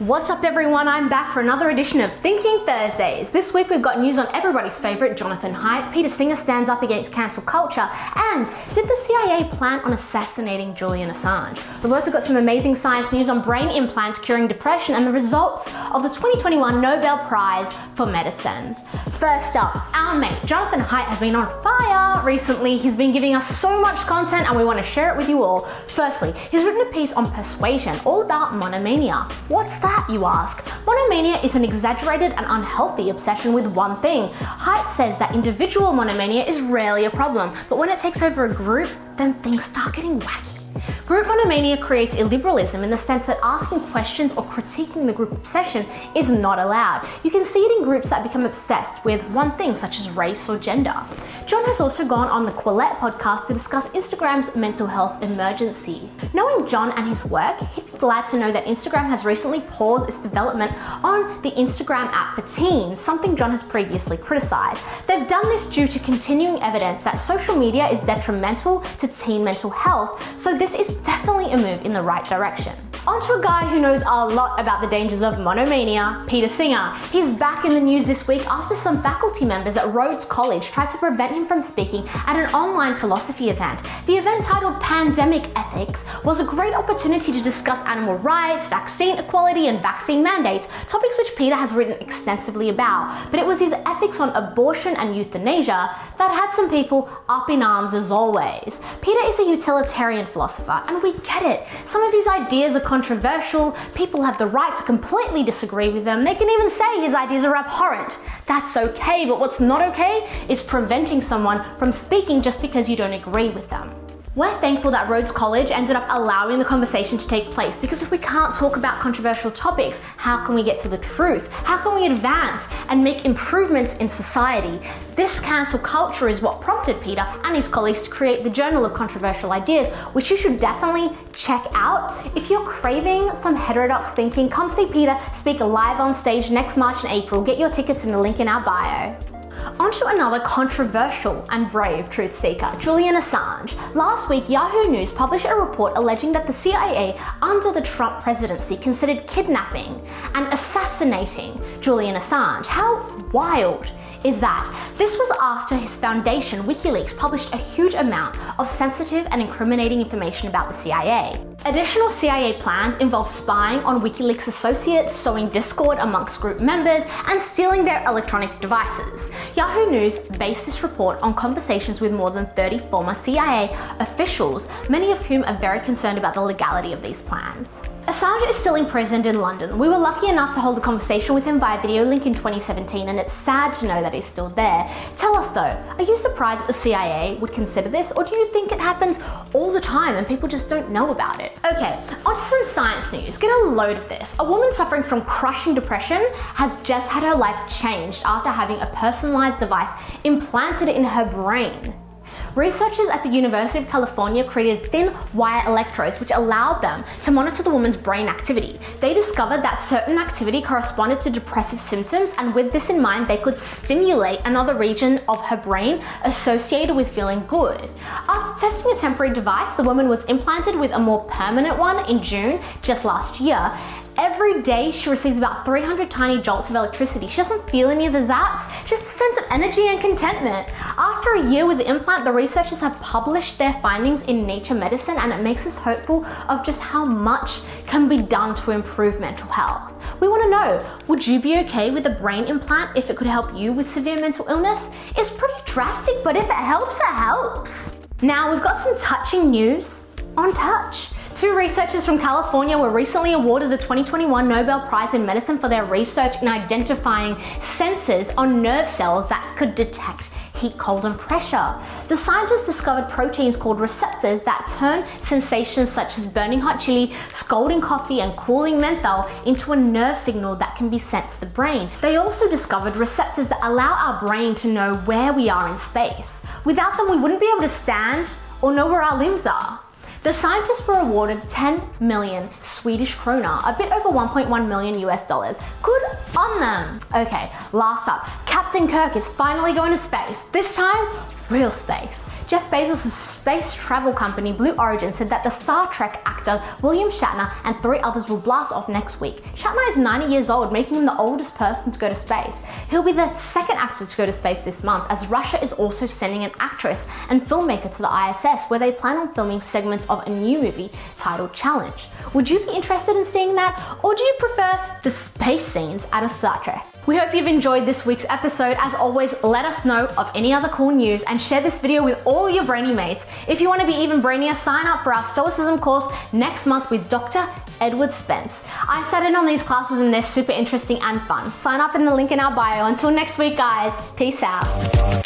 What's up, everyone? I'm back for another edition of Thinking Thursdays. This week we've got news on everybody's favourite Jonathan Haidt, Peter Singer stands up against cancel culture, and did the CIA plan on assassinating Julian Assange? We've also got some amazing science news on brain implants curing depression and the results of the 2021 Nobel Prize for Medicine. First up, our mate Jonathan Haidt has been on fire recently. He's been giving us so much content and we want to share it with you all. Firstly, he's written a piece on persuasion all about monomania. What's that? you ask? Monomania is an exaggerated and unhealthy obsession with one thing. Haidt says that individual monomania is rarely a problem, but when it takes over a group, then things start getting wacky. Group monomania creates illiberalism in the sense that asking questions or critiquing the group obsession is not allowed. You can see it in groups that become obsessed with one thing, such as race or gender. John has also gone on the Quillette podcast to discuss Instagram's mental health emergency. Knowing John and his work, he'd glad to know that Instagram has recently paused its development on the Instagram app for teens, something John has previously criticized. They've done this due to continuing evidence that social media is detrimental to teen mental health, so this is definitely a move in the right direction. On to a guy who knows a lot about the dangers of monomania, Peter Singer. He's back in the news this week after some faculty members at Rhodes College tried to prevent him from speaking at an online philosophy event. The event titled Pandemic Ethics was a great opportunity to discuss animal rights, vaccine equality, and vaccine mandates, topics which Peter has written extensively about. But it was his ethics on abortion and euthanasia that had some people up in arms as always. Peter is a utilitarian philosopher, and we get it. Some of his ideas are controversial, people have the right to completely disagree with them. They can even say his ideas are abhorrent. That's okay, but what's not okay is preventing someone from speaking just because you don't agree with them. We're thankful that Rhodes College ended up allowing the conversation to take place because if we can't talk about controversial topics, how can we get to the truth? How can we advance and make improvements in society? This cancel culture is what prompted Peter and his colleagues to create the Journal of Controversial Ideas, which you should definitely check out. If you're craving some heterodox thinking, come see Peter speak live on stage next March and April. Get your tickets in the link in our bio. On to another controversial and brave truth seeker, Julian Assange. Last week, Yahoo News published a report alleging that the CIA under the Trump presidency considered kidnapping and assassinating Julian Assange. How wild is that this was after his foundation, WikiLeaks, published a huge amount of sensitive and incriminating information about the CIA. Additional CIA plans involve spying on WikiLeaks associates, sowing discord amongst group members, and stealing their electronic devices. Yahoo News based this report on conversations with more than 30 former CIA officials, many of whom are very concerned about the legality of these plans. Assange is still imprisoned in London. We were lucky enough to hold a conversation with him via video link in 2017, and it's sad to know that he's still there. Tell us though, are you surprised that the CIA would consider this, or do you think it happens all the time and people just don't know about it? Okay, onto some science news. Get a load of this. A woman suffering from crushing depression has just had her life changed after having a personalized device implanted in her brain. Researchers at the University of California created thin wire electrodes which allowed them to monitor the woman's brain activity. They discovered that certain activity corresponded to depressive symptoms, and with this in mind, they could stimulate another region of her brain associated with feeling good. After testing a temporary device, the woman was implanted with a more permanent one in June just last year, Every day she receives about 300 tiny jolts of electricity. She doesn't feel any of the zaps, just a sense of energy and contentment. After a year with the implant, the researchers have published their findings in Nature Medicine and it makes us hopeful of just how much can be done to improve mental health. We want to know, would you be okay with a brain implant if it could help you with severe mental illness? It's pretty drastic, but if it helps, it helps. Now we've got some touching news on touch. Two researchers from California were recently awarded the 2021 Nobel Prize in Medicine for their research in identifying sensors on nerve cells that could detect heat, cold, and pressure. The scientists discovered proteins called receptors that turn sensations such as burning hot chili, scalding coffee, and cooling menthol into a nerve signal that can be sent to the brain. They also discovered receptors that allow our brain to know where we are in space. Without them, we wouldn't be able to stand or know where our limbs are. The scientists were awarded 10 million Swedish krona, a bit over 1.1 million US dollars. Good on them. Okay, last up, Captain Kirk is finally going to space. This time, real space. Jeff Bezos' space travel company Blue Origin said that the Star Trek actor William Shatner and three others will blast off next week. Shatner is 90 years old, making him the oldest person to go to space. He'll be the second actor to go to space this month, as Russia is also sending an actress and filmmaker to the ISS, where they plan on filming segments of a new movie titled Challenge. Would you be interested in seeing that, or do you prefer the space scenes out of Star Trek? We hope you've enjoyed this week's episode. As always, let us know of any other cool news and share this video with all your brainy mates. If you want to be even brainier, sign up for our Stoicism course next month with Dr. Edward Spence. I've sat in on these classes and they're super interesting and fun. Sign up in the link in our bio. Until next week, guys, peace out.